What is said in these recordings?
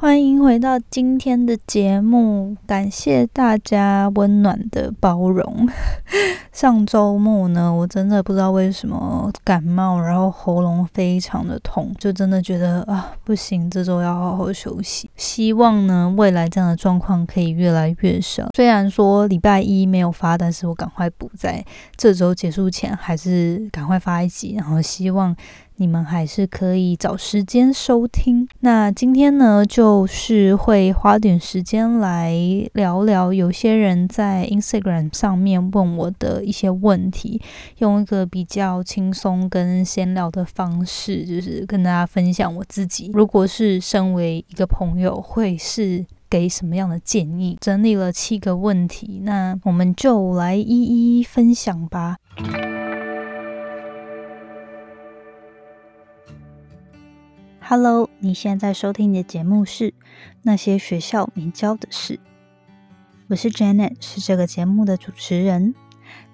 欢迎回到今天的节目，感谢大家温暖的包容。上周末呢，我真的不知道为什么感冒，然后喉咙非常的痛，就真的觉得啊不行，这周要好好休息。希望呢，未来这样的状况可以越来越少。虽然说礼拜一没有发，但是我赶快补在这周结束前，还是赶快发一集，然后希望。你们还是可以找时间收听。那今天呢，就是会花点时间来聊聊有些人在 Instagram 上面问我的一些问题，用一个比较轻松跟闲聊的方式，就是跟大家分享我自己。如果是身为一个朋友，会是给什么样的建议？整理了七个问题，那我们就来一一分享吧。Hello，你现在收听的节目是《那些学校没教的事》。我是 Janet，是这个节目的主持人。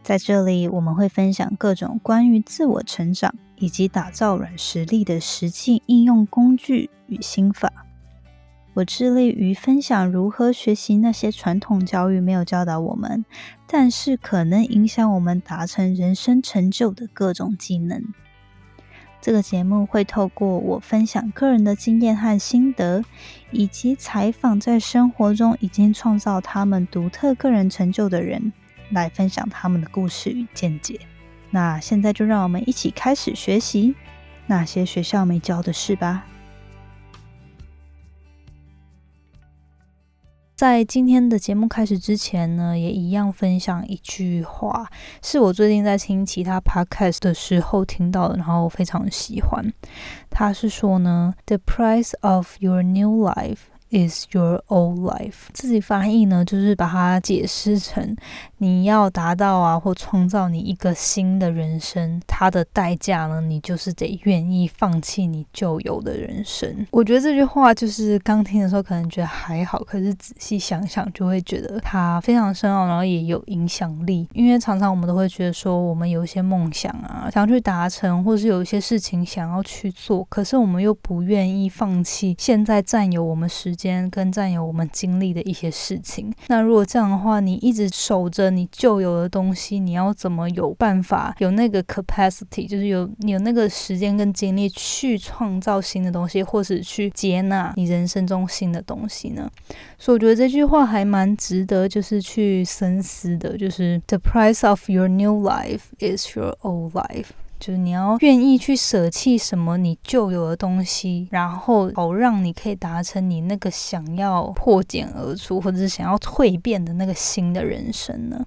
在这里，我们会分享各种关于自我成长以及打造软实力的实际应用工具与心法。我致力于分享如何学习那些传统教育没有教导我们，但是可能影响我们达成人生成就的各种技能。这个节目会透过我分享个人的经验和心得，以及采访在生活中已经创造他们独特个人成就的人，来分享他们的故事与见解。那现在就让我们一起开始学习那些学校没教的事吧。在今天的节目开始之前呢，也一样分享一句话，是我最近在听其他 podcast 的时候听到的，然后非常喜欢。他是说呢，The price of your new life。Is your old life？自己翻译呢，就是把它解释成你要达到啊，或创造你一个新的人生，它的代价呢，你就是得愿意放弃你旧有的人生。我觉得这句话就是刚听的时候可能觉得还好，可是仔细想想就会觉得它非常深奥，然后也有影响力。因为常常我们都会觉得说，我们有一些梦想啊，想要去达成，或是有一些事情想要去做，可是我们又不愿意放弃现在占有我们时。间跟占有我们经历的一些事情。那如果这样的话，你一直守着你旧有的东西，你要怎么有办法有那个 capacity，就是有有那个时间跟精力去创造新的东西，或是去接纳你人生中新的东西呢？所以我觉得这句话还蛮值得，就是去深思的。就是 The price of your new life is your old life。就是你要愿意去舍弃什么你旧有的东西，然后好让你可以达成你那个想要破茧而出，或者是想要蜕变的那个新的人生呢？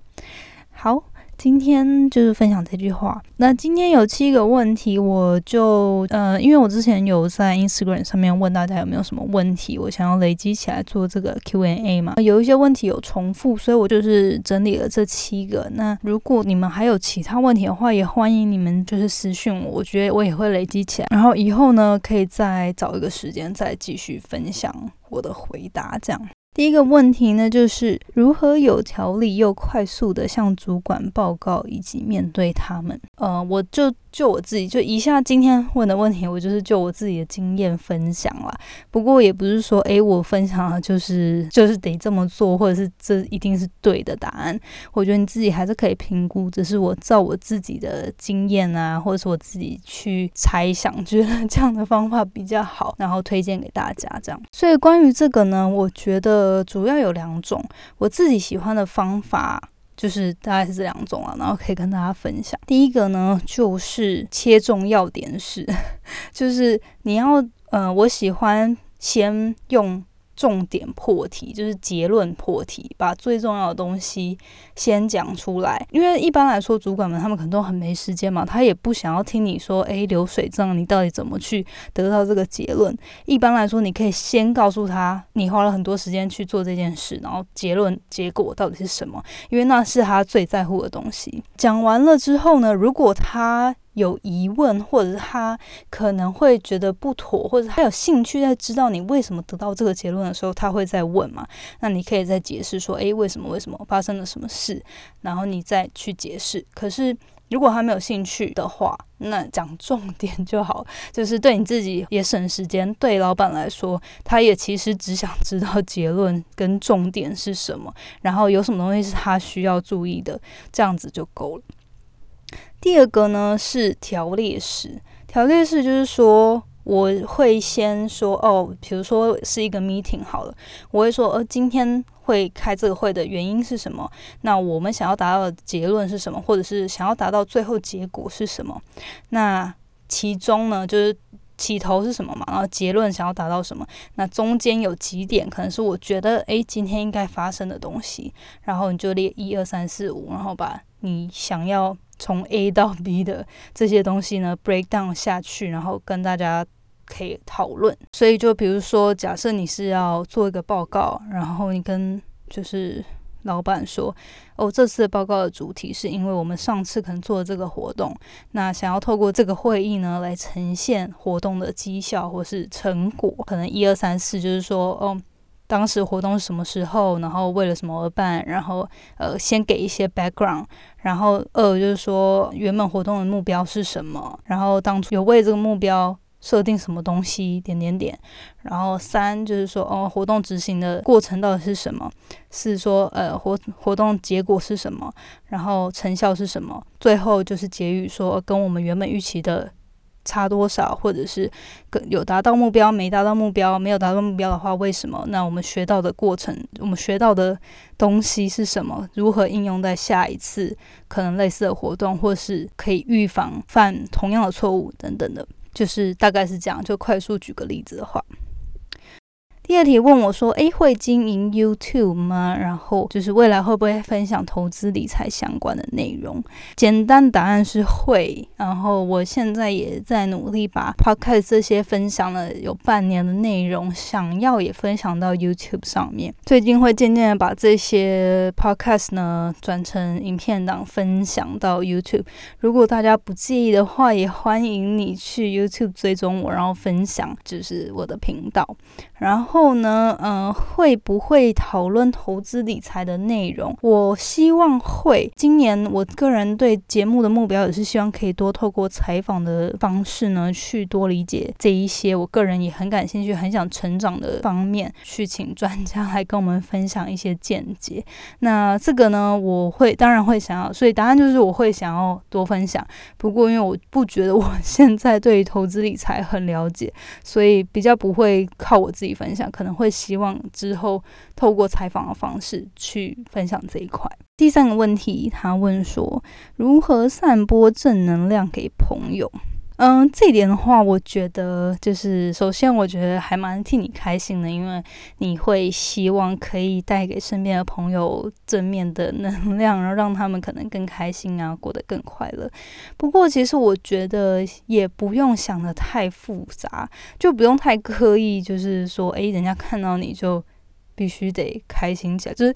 好。今天就是分享这句话。那今天有七个问题，我就呃，因为我之前有在 Instagram 上面问大家有没有什么问题，我想要累积起来做这个 Q&A 嘛。有一些问题有重复，所以我就是整理了这七个。那如果你们还有其他问题的话，也欢迎你们就是私信我，我觉得我也会累积起来。然后以后呢，可以再找一个时间再继续分享我的回答，这样。第一个问题呢，就是如何有条理又快速的向主管报告以及面对他们。呃，我就。就我自己，就以下今天问的问题，我就是就我自己的经验分享啦。不过也不是说，诶，我分享了就是就是得这么做，或者是这一定是对的答案。我觉得你自己还是可以评估，只是我照我自己的经验啊，或者是我自己去猜想，觉得这样的方法比较好，然后推荐给大家这样。所以关于这个呢，我觉得呃主要有两种我自己喜欢的方法。就是大概是这两种啊，然后可以跟大家分享。第一个呢，就是切中要点式，就是你要，呃，我喜欢先用。重点破题就是结论破题，把最重要的东西先讲出来。因为一般来说，主管们他们可能都很没时间嘛，他也不想要听你说，诶，流水账，你到底怎么去得到这个结论？一般来说，你可以先告诉他，你花了很多时间去做这件事，然后结论结果到底是什么？因为那是他最在乎的东西。讲完了之后呢，如果他有疑问，或者是他可能会觉得不妥，或者他有兴趣在知道你为什么得到这个结论的时候，他会再问嘛？那你可以再解释说，诶，为什么？为什么发生了什么事？然后你再去解释。可是如果他没有兴趣的话，那讲重点就好，就是对你自己也省时间，对老板来说，他也其实只想知道结论跟重点是什么，然后有什么东西是他需要注意的，这样子就够了。第二个呢是条列式，条列式就是说。我会先说哦，比如说是一个 meeting 好了，我会说呃，今天会开这个会的原因是什么？那我们想要达到的结论是什么？或者是想要达到最后结果是什么？那其中呢，就是起头是什么嘛？然后结论想要达到什么？那中间有几点可能是我觉得诶，今天应该发生的东西，然后你就列一二三四五，然后把你想要从 A 到 B 的这些东西呢 break down 下去，然后跟大家。可以讨论，所以就比如说，假设你是要做一个报告，然后你跟就是老板说，哦，这次的报告的主题是因为我们上次可能做了这个活动，那想要透过这个会议呢来呈现活动的绩效或是成果，可能一二三四就是说，哦，当时活动是什么时候，然后为了什么而办，然后呃，先给一些 background，然后二就是说原本活动的目标是什么，然后当初有为这个目标。设定什么东西点点点，然后三就是说哦，活动执行的过程到底是什么？是说呃活活动结果是什么？然后成效是什么？最后就是结语说跟我们原本预期的差多少，或者是跟有达到目标没达到目标？没有达到目标的话，为什么？那我们学到的过程，我们学到的东西是什么？如何应用在下一次可能类似的活动，或是可以预防犯同样的错误等等的。就是大概是这样，就快速举个例子的话。第二题问我说：“诶，会经营 YouTube 吗？然后就是未来会不会分享投资理财相关的内容？”简单答案是会。然后我现在也在努力把 Podcast 这些分享了有半年的内容，想要也分享到 YouTube 上面。最近会渐渐的把这些 Podcast 呢转成影片档分享到 YouTube。如果大家不介意的话，也欢迎你去 YouTube 追踪我，然后分享就是我的频道，然后。后呢，嗯，会不会讨论投资理财的内容？我希望会。今年我个人对节目的目标也是希望可以多透过采访的方式呢，去多理解这一些我个人也很感兴趣、很想成长的方面，去请专家来跟我们分享一些见解。那这个呢，我会当然会想要，所以答案就是我会想要多分享。不过因为我不觉得我现在对于投资理财很了解，所以比较不会靠我自己分享。可能会希望之后透过采访的方式去分享这一块。第三个问题，他问说如何散播正能量给朋友？嗯，这点的话，我觉得就是首先，我觉得还蛮替你开心的，因为你会希望可以带给身边的朋友正面的能量，然后让他们可能更开心啊，过得更快乐。不过，其实我觉得也不用想的太复杂，就不用太刻意，就是说，诶，人家看到你就必须得开心起来，就是。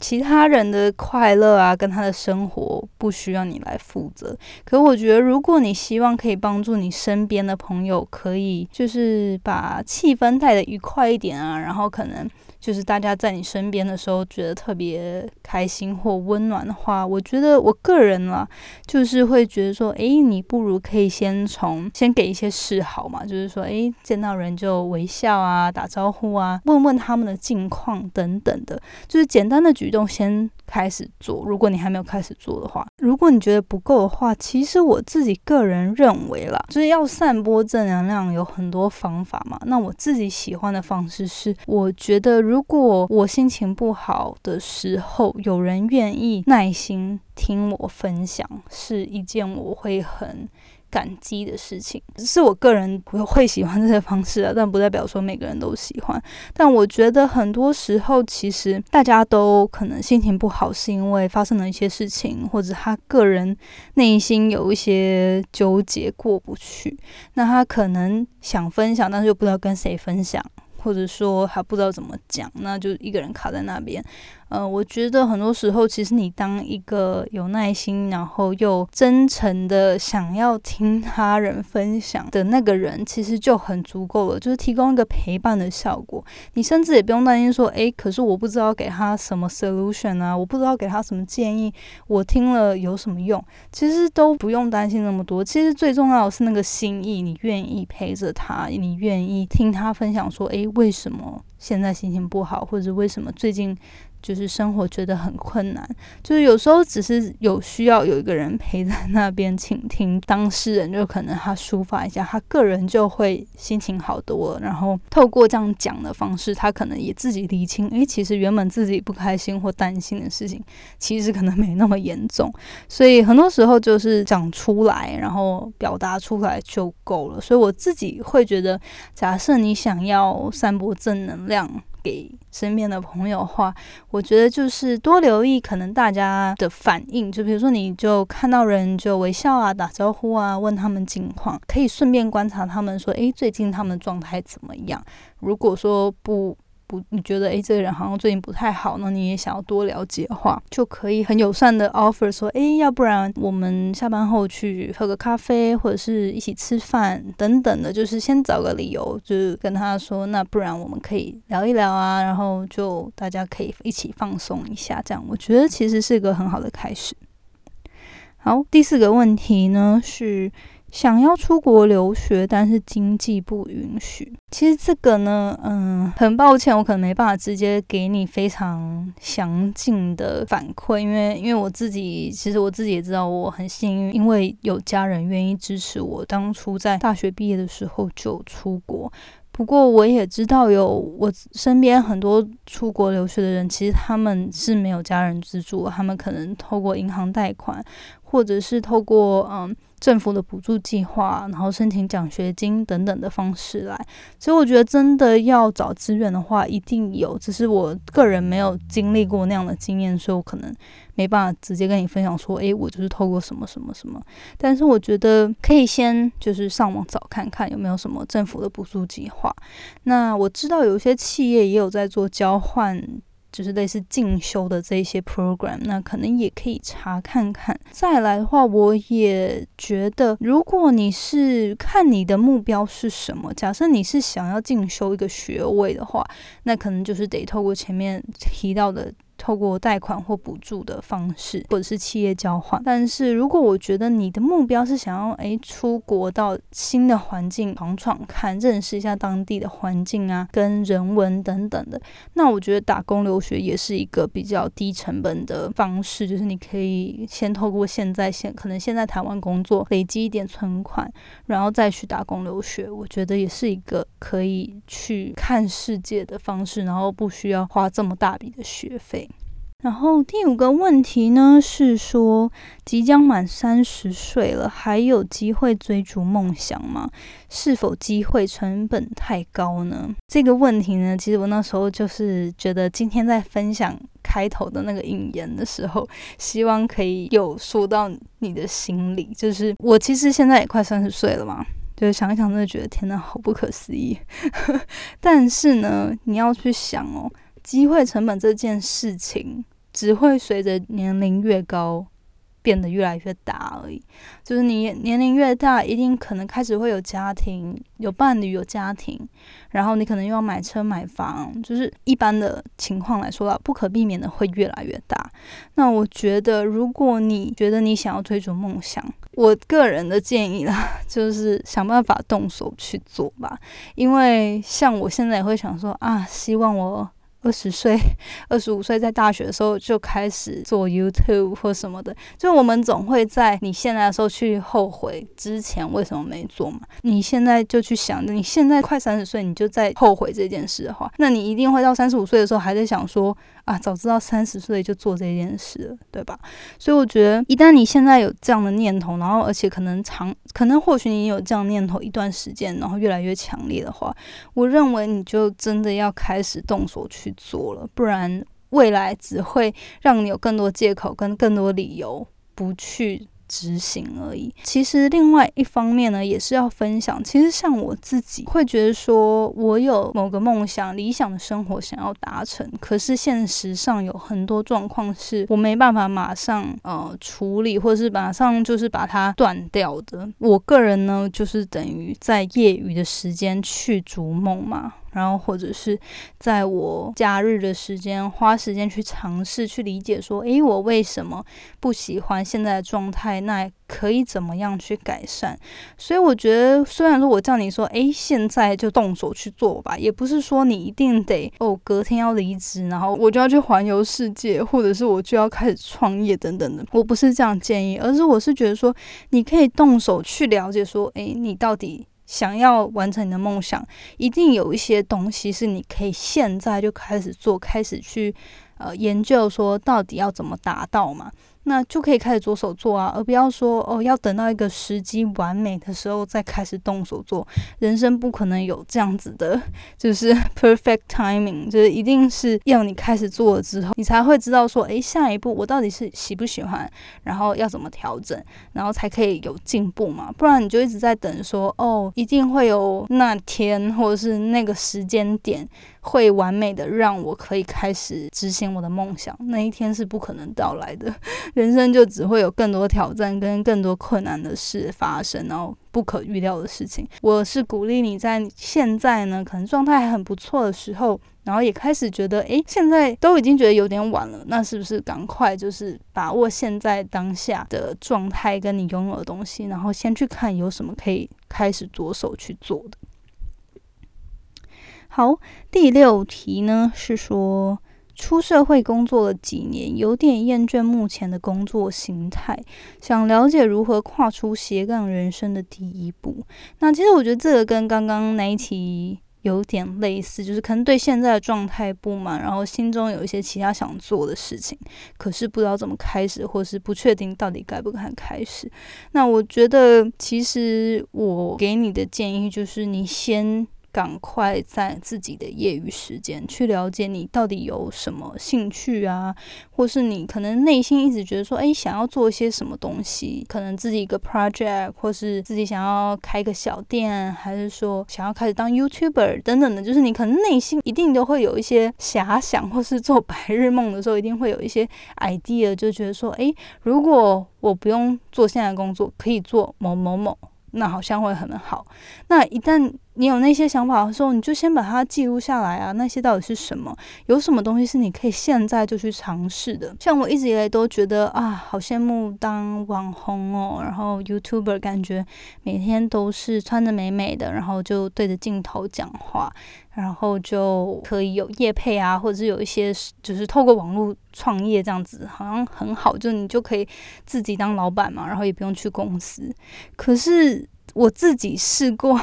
其他人的快乐啊，跟他的生活不需要你来负责。可我觉得，如果你希望可以帮助你身边的朋友，可以就是把气氛带的愉快一点啊，然后可能。就是大家在你身边的时候觉得特别开心或温暖的话，我觉得我个人啦，就是会觉得说，诶，你不如可以先从先给一些示好嘛，就是说，诶，见到人就微笑啊，打招呼啊，问问他们的近况等等的，就是简单的举动先。开始做，如果你还没有开始做的话，如果你觉得不够的话，其实我自己个人认为啦，就是要散播正能量有很多方法嘛。那我自己喜欢的方式是，我觉得如果我心情不好的时候，有人愿意耐心听我分享，是一件我会很。感激的事情，是我个人会喜欢这些方式啊，但不代表说每个人都喜欢。但我觉得很多时候，其实大家都可能心情不好，是因为发生了一些事情，或者他个人内心有一些纠结过不去。那他可能想分享，但是又不知道跟谁分享。或者说还不知道怎么讲，那就一个人卡在那边。呃，我觉得很多时候，其实你当一个有耐心，然后又真诚的想要听他人分享的那个人，其实就很足够了，就是提供一个陪伴的效果。你甚至也不用担心说，诶，可是我不知道给他什么 solution 啊，我不知道给他什么建议，我听了有什么用？其实都不用担心那么多。其实最重要的是那个心意，你愿意陪着他，你愿意听他分享说，诶，为什么现在心情不好，或者为什么最近。就是生活觉得很困难，就是有时候只是有需要有一个人陪在那边倾听，当事人就可能他抒发一下，他个人就会心情好多。然后透过这样讲的方式，他可能也自己理清，诶，其实原本自己不开心或担心的事情，其实可能没那么严重。所以很多时候就是讲出来，然后表达出来就够了。所以我自己会觉得，假设你想要散播正能量。给身边的朋友话，我觉得就是多留意可能大家的反应，就比如说你就看到人就微笑啊、打招呼啊、问他们近况，可以顺便观察他们说，诶，最近他们状态怎么样？如果说不。不，你觉得诶，这个人好像最近不太好，那你也想要多了解的话，就可以很友善的 offer 说，诶，要不然我们下班后去喝个咖啡，或者是一起吃饭等等的，就是先找个理由，就是跟他说，那不然我们可以聊一聊啊，然后就大家可以一起放松一下，这样我觉得其实是个很好的开始。好，第四个问题呢是。想要出国留学，但是经济不允许。其实这个呢，嗯，很抱歉，我可能没办法直接给你非常详尽的反馈，因为因为我自己，其实我自己也知道，我很幸运，因为有家人愿意支持我，当初在大学毕业的时候就出国。不过我也知道，有我身边很多出国留学的人，其实他们是没有家人资助，他们可能透过银行贷款，或者是透过嗯。政府的补助计划，然后申请奖学金等等的方式来，所以我觉得真的要找资源的话，一定有，只是我个人没有经历过那样的经验，所以我可能没办法直接跟你分享说，诶，我就是透过什么什么什么。但是我觉得可以先就是上网找看看有没有什么政府的补助计划。那我知道有一些企业也有在做交换。就是类似进修的这些 program，那可能也可以查看看。再来的话，我也觉得，如果你是看你的目标是什么，假设你是想要进修一个学位的话，那可能就是得透过前面提到的。透过贷款或补助的方式，或者是企业交换。但是如果我觉得你的目标是想要诶出国到新的环境闯闯看，认识一下当地的环境啊，跟人文等等的，那我觉得打工留学也是一个比较低成本的方式。就是你可以先透过现在现可能现在台湾工作累积一点存款，然后再去打工留学。我觉得也是一个可以去看世界的方式，然后不需要花这么大笔的学费。然后第五个问题呢是说，即将满三十岁了，还有机会追逐梦想吗？是否机会成本太高呢？这个问题呢，其实我那时候就是觉得，今天在分享开头的那个引言的时候，希望可以有说到你的心里。就是我其实现在也快三十岁了嘛，就是想一想，真的觉得天呐，好不可思议。但是呢，你要去想哦。机会成本这件事情只会随着年龄越高变得越来越大而已。就是你年龄越大，一定可能开始会有家庭、有伴侣、有家庭，然后你可能又要买车买房，就是一般的情况来说啊，不可避免的会越来越大。那我觉得，如果你觉得你想要追逐梦想，我个人的建议啦，就是想办法动手去做吧。因为像我现在也会想说啊，希望我。二十岁、二十五岁，在大学的时候就开始做 YouTube 或什么的，就我们总会在你现在的时候去后悔之前为什么没做嘛。你现在就去想，你现在快三十岁，你就在后悔这件事的话，那你一定会到三十五岁的时候还在想说。啊，早知道三十岁就做这件事，对吧？所以我觉得，一旦你现在有这样的念头，然后而且可能长，可能或许你有这样念头一段时间，然后越来越强烈的话，我认为你就真的要开始动手去做了，不然未来只会让你有更多借口跟更多理由不去执行而已。其实另外一方面呢，也是要分享。其实像我自己会觉得说，我有某个梦想、理想的生活想要达成，可是现实上有很多状况是我没办法马上呃处理，或是马上就是把它断掉的。我个人呢，就是等于在业余的时间去逐梦嘛。然后，或者是在我假日的时间，花时间去尝试、去理解，说，诶，我为什么不喜欢现在的状态？那可以怎么样去改善？所以，我觉得，虽然说我叫你说，诶，现在就动手去做吧，也不是说你一定得哦，隔天要离职，然后我就要去环游世界，或者是我就要开始创业等等的。我不是这样建议，而是我是觉得说，你可以动手去了解，说，诶，你到底。想要完成你的梦想，一定有一些东西是你可以现在就开始做，开始去呃研究，说到底要怎么达到嘛。那就可以开始着手做啊，而不要说哦，要等到一个时机完美的时候再开始动手做。人生不可能有这样子的，就是 perfect timing，就是一定是要你开始做了之后，你才会知道说，诶，下一步我到底是喜不喜欢，然后要怎么调整，然后才可以有进步嘛。不然你就一直在等说，哦，一定会有那天或者是那个时间点。会完美的让我可以开始执行我的梦想，那一天是不可能到来的。人生就只会有更多挑战跟更多困难的事发生，然后不可预料的事情。我是鼓励你在现在呢，可能状态还很不错的时候，然后也开始觉得，诶，现在都已经觉得有点晚了，那是不是赶快就是把握现在当下的状态跟你拥有的东西，然后先去看有什么可以开始着手去做的。好，第六题呢是说，出社会工作了几年，有点厌倦目前的工作形态，想了解如何跨出斜杠人生的第一步。那其实我觉得这个跟刚刚那一题有点类似，就是可能对现在的状态不满，然后心中有一些其他想做的事情，可是不知道怎么开始，或是不确定到底该不该开始。那我觉得，其实我给你的建议就是，你先。赶快在自己的业余时间去了解你到底有什么兴趣啊，或是你可能内心一直觉得说，哎，想要做一些什么东西，可能自己一个 project，或是自己想要开个小店，还是说想要开始当 YouTuber 等等的，就是你可能内心一定都会有一些遐想，或是做白日梦的时候，一定会有一些 idea，就觉得说，哎，如果我不用做现在的工作，可以做某某某。那好像会很好。那一旦你有那些想法的时候，你就先把它记录下来啊。那些到底是什么？有什么东西是你可以现在就去尝试的？像我一直以来都觉得啊，好羡慕当网红哦，然后 YouTuber，感觉每天都是穿着美美的，然后就对着镜头讲话，然后就可以有业配啊，或者是有一些就是透过网络创业这样子，好像很好，就你就可以自己当老板嘛，然后也不用去公司。可是。我自己试过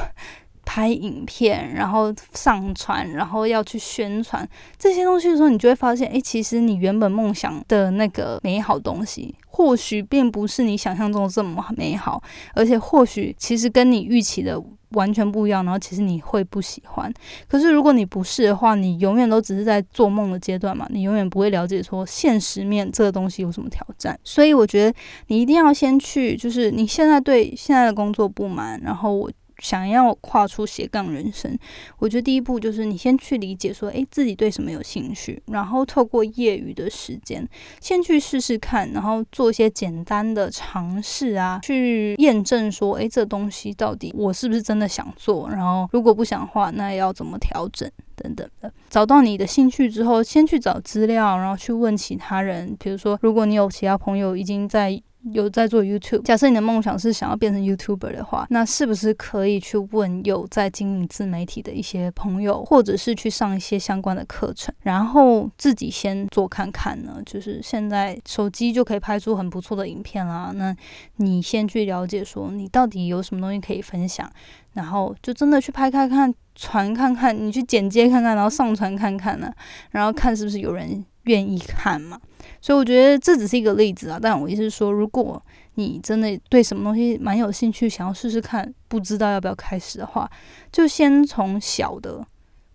拍影片，然后上传，然后要去宣传这些东西的时候，你就会发现，哎，其实你原本梦想的那个美好东西，或许并不是你想象中这么美好，而且或许其实跟你预期的完全不一样，然后其实你会不喜欢。可是如果你不是的话，你永远都只是在做梦的阶段嘛，你永远不会了解说现实面这个东西有什么挑战。所以我觉得你一定要先去，就是你现在对现在的工作不满，然后我。想要跨出斜杠人生，我觉得第一步就是你先去理解说，诶，自己对什么有兴趣，然后透过业余的时间先去试试看，然后做一些简单的尝试啊，去验证说，诶，这东西到底我是不是真的想做，然后如果不想的话，那要怎么调整等等的。找到你的兴趣之后，先去找资料，然后去问其他人，比如说，如果你有其他朋友已经在。有在做 YouTube，假设你的梦想是想要变成 YouTuber 的话，那是不是可以去问有在经营自媒体的一些朋友，或者是去上一些相关的课程，然后自己先做看看呢？就是现在手机就可以拍出很不错的影片啦，那你先去了解说你到底有什么东西可以分享，然后就真的去拍看看，传看看，你去剪接看看，然后上传看看呢，然后看是不是有人。愿意看嘛？所以我觉得这只是一个例子啊。但我意思是说，如果你真的对什么东西蛮有兴趣，想要试试看，不知道要不要开始的话，就先从小的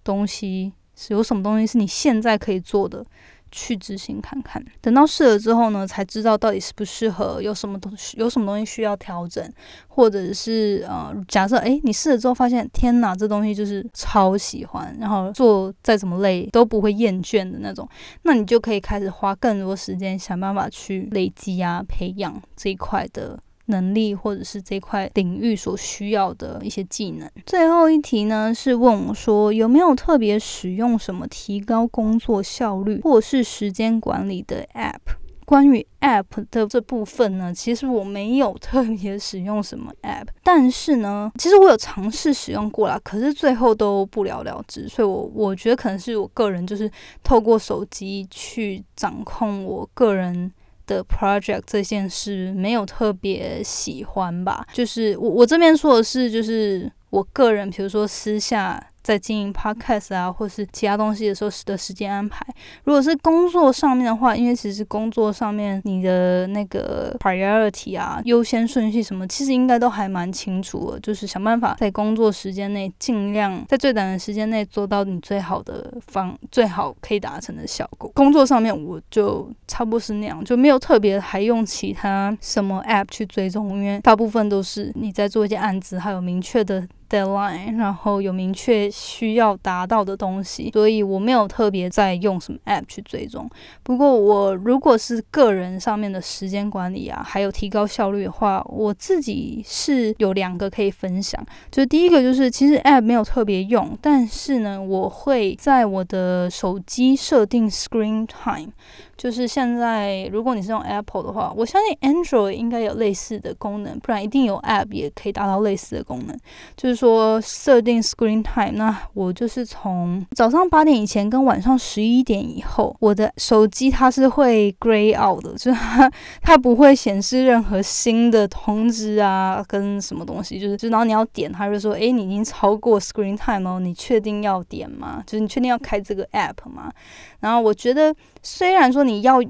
东西，有什么东西是你现在可以做的，去执行看看。等到试了之后呢，才知道到底适不适合，有什么东西有什么东西需要调整，或者是呃，假设诶，你试了之后发现，天哪，这东西就是超喜欢，然后做再怎么累都不会厌倦的那种，那你就可以开始花更多时间想办法去累积啊，培养这一块的。能力或者是这块领域所需要的一些技能。最后一题呢是问我说有没有特别使用什么提高工作效率或是时间管理的 App？关于 App 的这部分呢，其实我没有特别使用什么 App，但是呢，其实我有尝试使用过啦，可是最后都不了了之。所以，我我觉得可能是我个人就是透过手机去掌控我个人。的 project 这件事没有特别喜欢吧，就是我我这边说的是，就是我个人，比如说私下。在经营 podcast 啊，或是其他东西的时候的时间安排。如果是工作上面的话，因为其实工作上面你的那个 priority 啊，优先顺序什么，其实应该都还蛮清楚的。就是想办法在工作时间内，尽量在最短的时间内做到你最好的方，最好可以达成的效果。工作上面我就差不多是那样，就没有特别还用其他什么 app 去追踪，因为大部分都是你在做一些案子，还有明确的。deadline，然后有明确需要达到的东西，所以我没有特别在用什么 app 去追踪。不过我如果是个人上面的时间管理啊，还有提高效率的话，我自己是有两个可以分享。就第一个就是其实 app 没有特别用，但是呢，我会在我的手机设定 screen time。就是现在，如果你是用 Apple 的话，我相信 Android 应该有类似的功能，不然一定有 App 也可以达到类似的功能。就是说设定 Screen Time，那我就是从早上八点以前跟晚上十一点以后，我的手机它是会 Gray out 的，就是它它不会显示任何新的通知啊，跟什么东西，就是就然后你要点，它就说，哎，你已经超过 Screen Time 哦，你确定要点吗？就是你确定要开这个 App 吗？然后我觉得，虽然说你要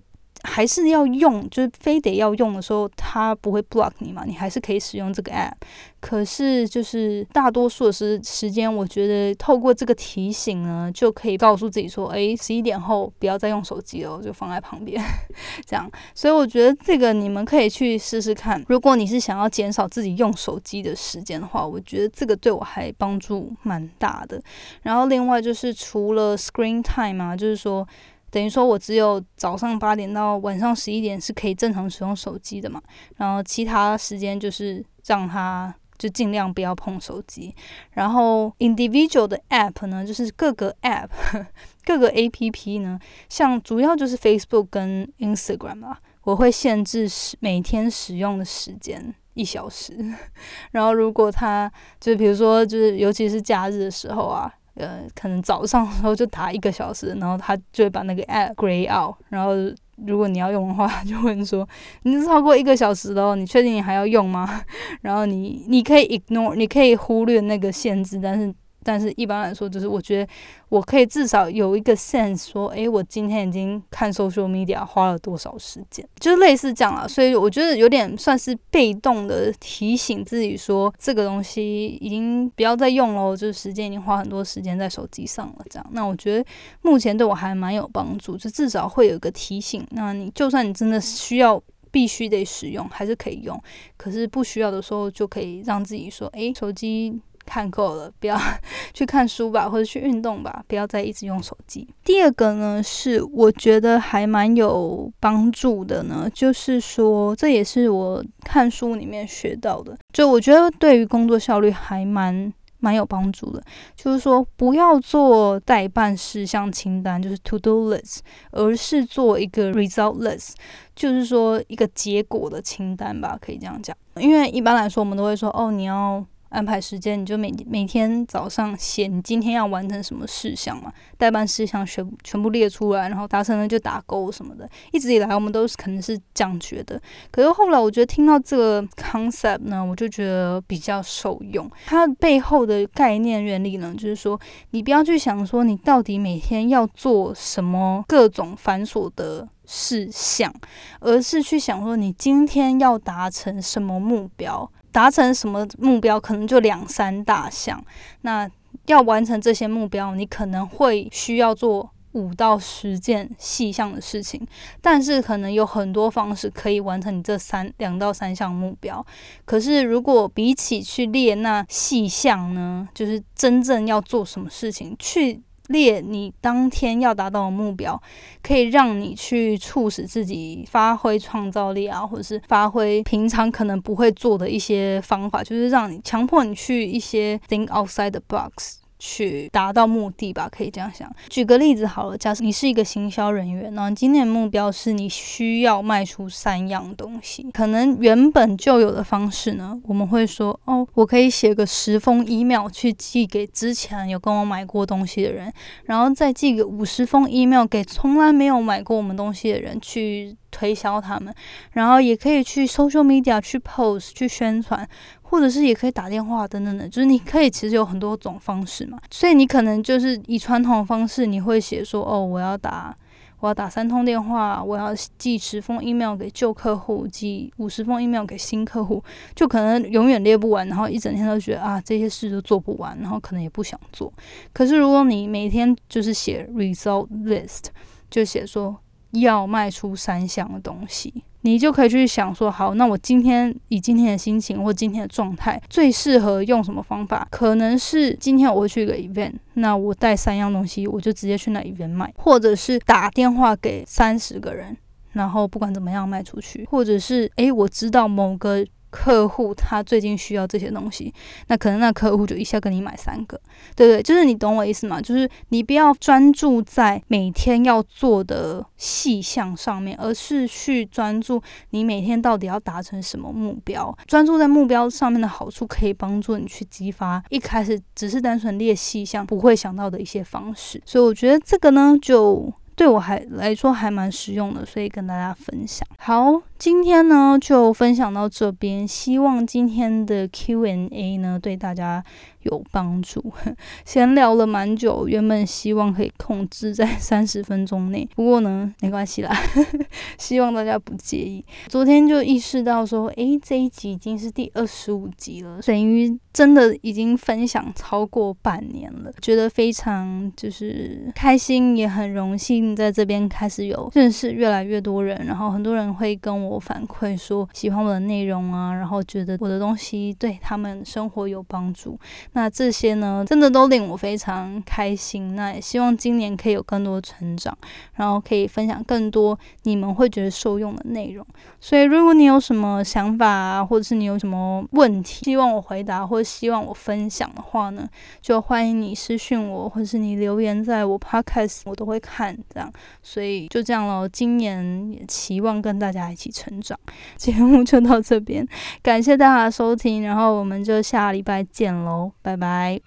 还是要用，就是非得要用的时候，它不会 block 你嘛，你还是可以使用这个 app。可是就是大多数的时时间，我觉得透过这个提醒呢，就可以告诉自己说，诶，十一点后不要再用手机了，就放在旁边，这样。所以我觉得这个你们可以去试试看。如果你是想要减少自己用手机的时间的话，我觉得这个对我还帮助蛮大的。然后另外就是除了 screen time 啊，就是说。等于说，我只有早上八点到晚上十一点是可以正常使用手机的嘛，然后其他时间就是让他就尽量不要碰手机。然后 individual 的 app 呢，就是各个 app 各个 app 呢，像主要就是 Facebook 跟 Instagram 啊，我会限制使每天使用的时间一小时。然后如果他就比如说就是尤其是假日的时候啊。呃，可能早上的时候就打一个小时，然后他就会把那个 app gray out，然后如果你要用的话，就问说你超过一个小时了，你确定你还要用吗？然后你你可以 ignore，你可以忽略那个限制，但是。但是一般来说，就是我觉得我可以至少有一个 sense，说，诶，我今天已经看 social media 花了多少时间，就类似这样了。所以我觉得有点算是被动的提醒自己说，这个东西已经不要再用了，就是时间已经花很多时间在手机上了。这样，那我觉得目前对我还蛮有帮助，就至少会有一个提醒。那你就算你真的需要必须得使用，还是可以用。可是不需要的时候，就可以让自己说，诶，手机。看够了，不要 去看书吧，或者去运动吧，不要再一直用手机。第二个呢，是我觉得还蛮有帮助的呢，就是说这也是我看书里面学到的，就我觉得对于工作效率还蛮蛮有帮助的。就是说不要做待办事项清单，就是 to do list，而是做一个 result list，就是说一个结果的清单吧，可以这样讲。因为一般来说，我们都会说，哦，你要。安排时间，你就每每天早上写你今天要完成什么事项嘛，代办事项全全部列出来，然后达成了就打勾什么的。一直以来我们都是可能是这样觉得，可是后来我觉得听到这个 concept 呢，我就觉得比较受用。它背后的概念原理呢，就是说你不要去想说你到底每天要做什么各种繁琐的事项，而是去想说你今天要达成什么目标。达成什么目标，可能就两三大项。那要完成这些目标，你可能会需要做五到十件细项的事情，但是可能有很多方式可以完成你这三两到三项目标。可是如果比起去列那细项呢，就是真正要做什么事情去。列你当天要达到的目标，可以让你去促使自己发挥创造力啊，或者是发挥平常可能不会做的一些方法，就是让你强迫你去一些 think outside the box。去达到目的吧，可以这样想。举个例子好了，假设你是一个行销人员，那今天的目标是你需要卖出三样东西，可能原本就有的方式呢，我们会说，哦，我可以写个十封 email 去寄给之前有跟我买过东西的人，然后再寄个五十封 email 给从来没有买过我们东西的人去推销他们，然后也可以去 social media 去 post 去宣传。或者是也可以打电话等等的，就是你可以其实有很多种方式嘛，所以你可能就是以传统的方式，你会写说哦，我要打我要打三通电话，我要寄十封 email 给旧客户，寄五十封 email 给新客户，就可能永远列不完，然后一整天都觉得啊这些事都做不完，然后可能也不想做。可是如果你每天就是写 result list，就写说要卖出三项的东西。你就可以去想说，好，那我今天以今天的心情或今天的状态，最适合用什么方法？可能是今天我会去一个 event，那我带三样东西，我就直接去那 event 卖，或者是打电话给三十个人，然后不管怎么样卖出去，或者是诶，我知道某个。客户他最近需要这些东西，那可能那客户就一下跟你买三个，对不对？就是你懂我意思吗？就是你不要专注在每天要做的细项上面，而是去专注你每天到底要达成什么目标。专注在目标上面的好处，可以帮助你去激发一开始只是单纯列细项不会想到的一些方式。所以我觉得这个呢，就。对我还来说还蛮实用的，所以跟大家分享。好，今天呢就分享到这边，希望今天的 Q&A 呢对大家。有帮助，闲聊了蛮久，原本希望可以控制在 三十分钟内，不过呢，没关系啦呵呵，希望大家不介意。昨天就意识到说，诶，这一集已经是第二十五集了，等于真的已经分享超过半年了，觉得非常就是开心，也很荣幸在这边开始有认识越来越多人，然后很多人会跟我我反馈说喜欢我的内容啊，然后觉得我的东西对他们生活有帮助。那这些呢，真的都令我非常开心。那也希望今年可以有更多成长，然后可以分享更多你们会觉得受用的内容。所以，如果你有什么想法啊，或者是你有什么问题，希望我回答或者希望我分享的话呢，就欢迎你私讯我，或者是你留言在我 podcast，我都会看。这样，所以就这样喽。今年也期望跟大家一起成长。节目就到这边，感谢大家的收听，然后我们就下礼拜见喽。拜拜。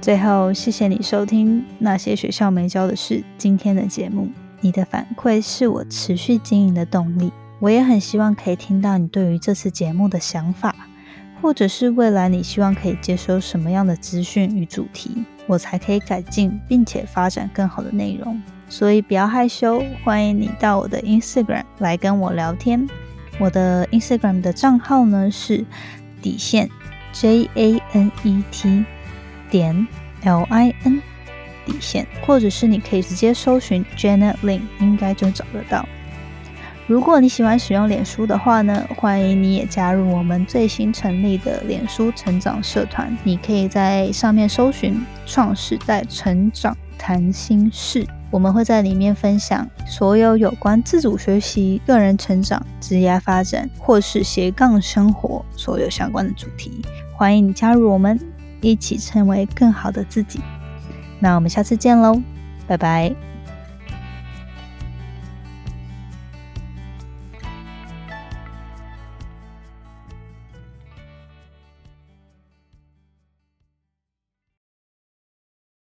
最后，谢谢你收听那些学校没教的事今天的节目。你的反馈是我持续经营的动力。我也很希望可以听到你对于这次节目的想法，或者是未来你希望可以接收什么样的资讯与主题，我才可以改进并且发展更好的内容。所以不要害羞，欢迎你到我的 Instagram 来跟我聊天。我的 Instagram 的账号呢是底线 J A N E T 点 L I N 底线，或者是你可以直接搜寻 Janet Lin，应该就找得到。如果你喜欢使用脸书的话呢，欢迎你也加入我们最新成立的脸书成长社团，你可以在上面搜寻“创时代成长谈心事”。我们会在里面分享所有有关自主学习、个人成长、职业发展或是斜杠生活所有相关的主题。欢迎你加入我们，一起成为更好的自己。那我们下次见喽，拜拜。